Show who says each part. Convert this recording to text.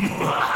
Speaker 1: Mwah!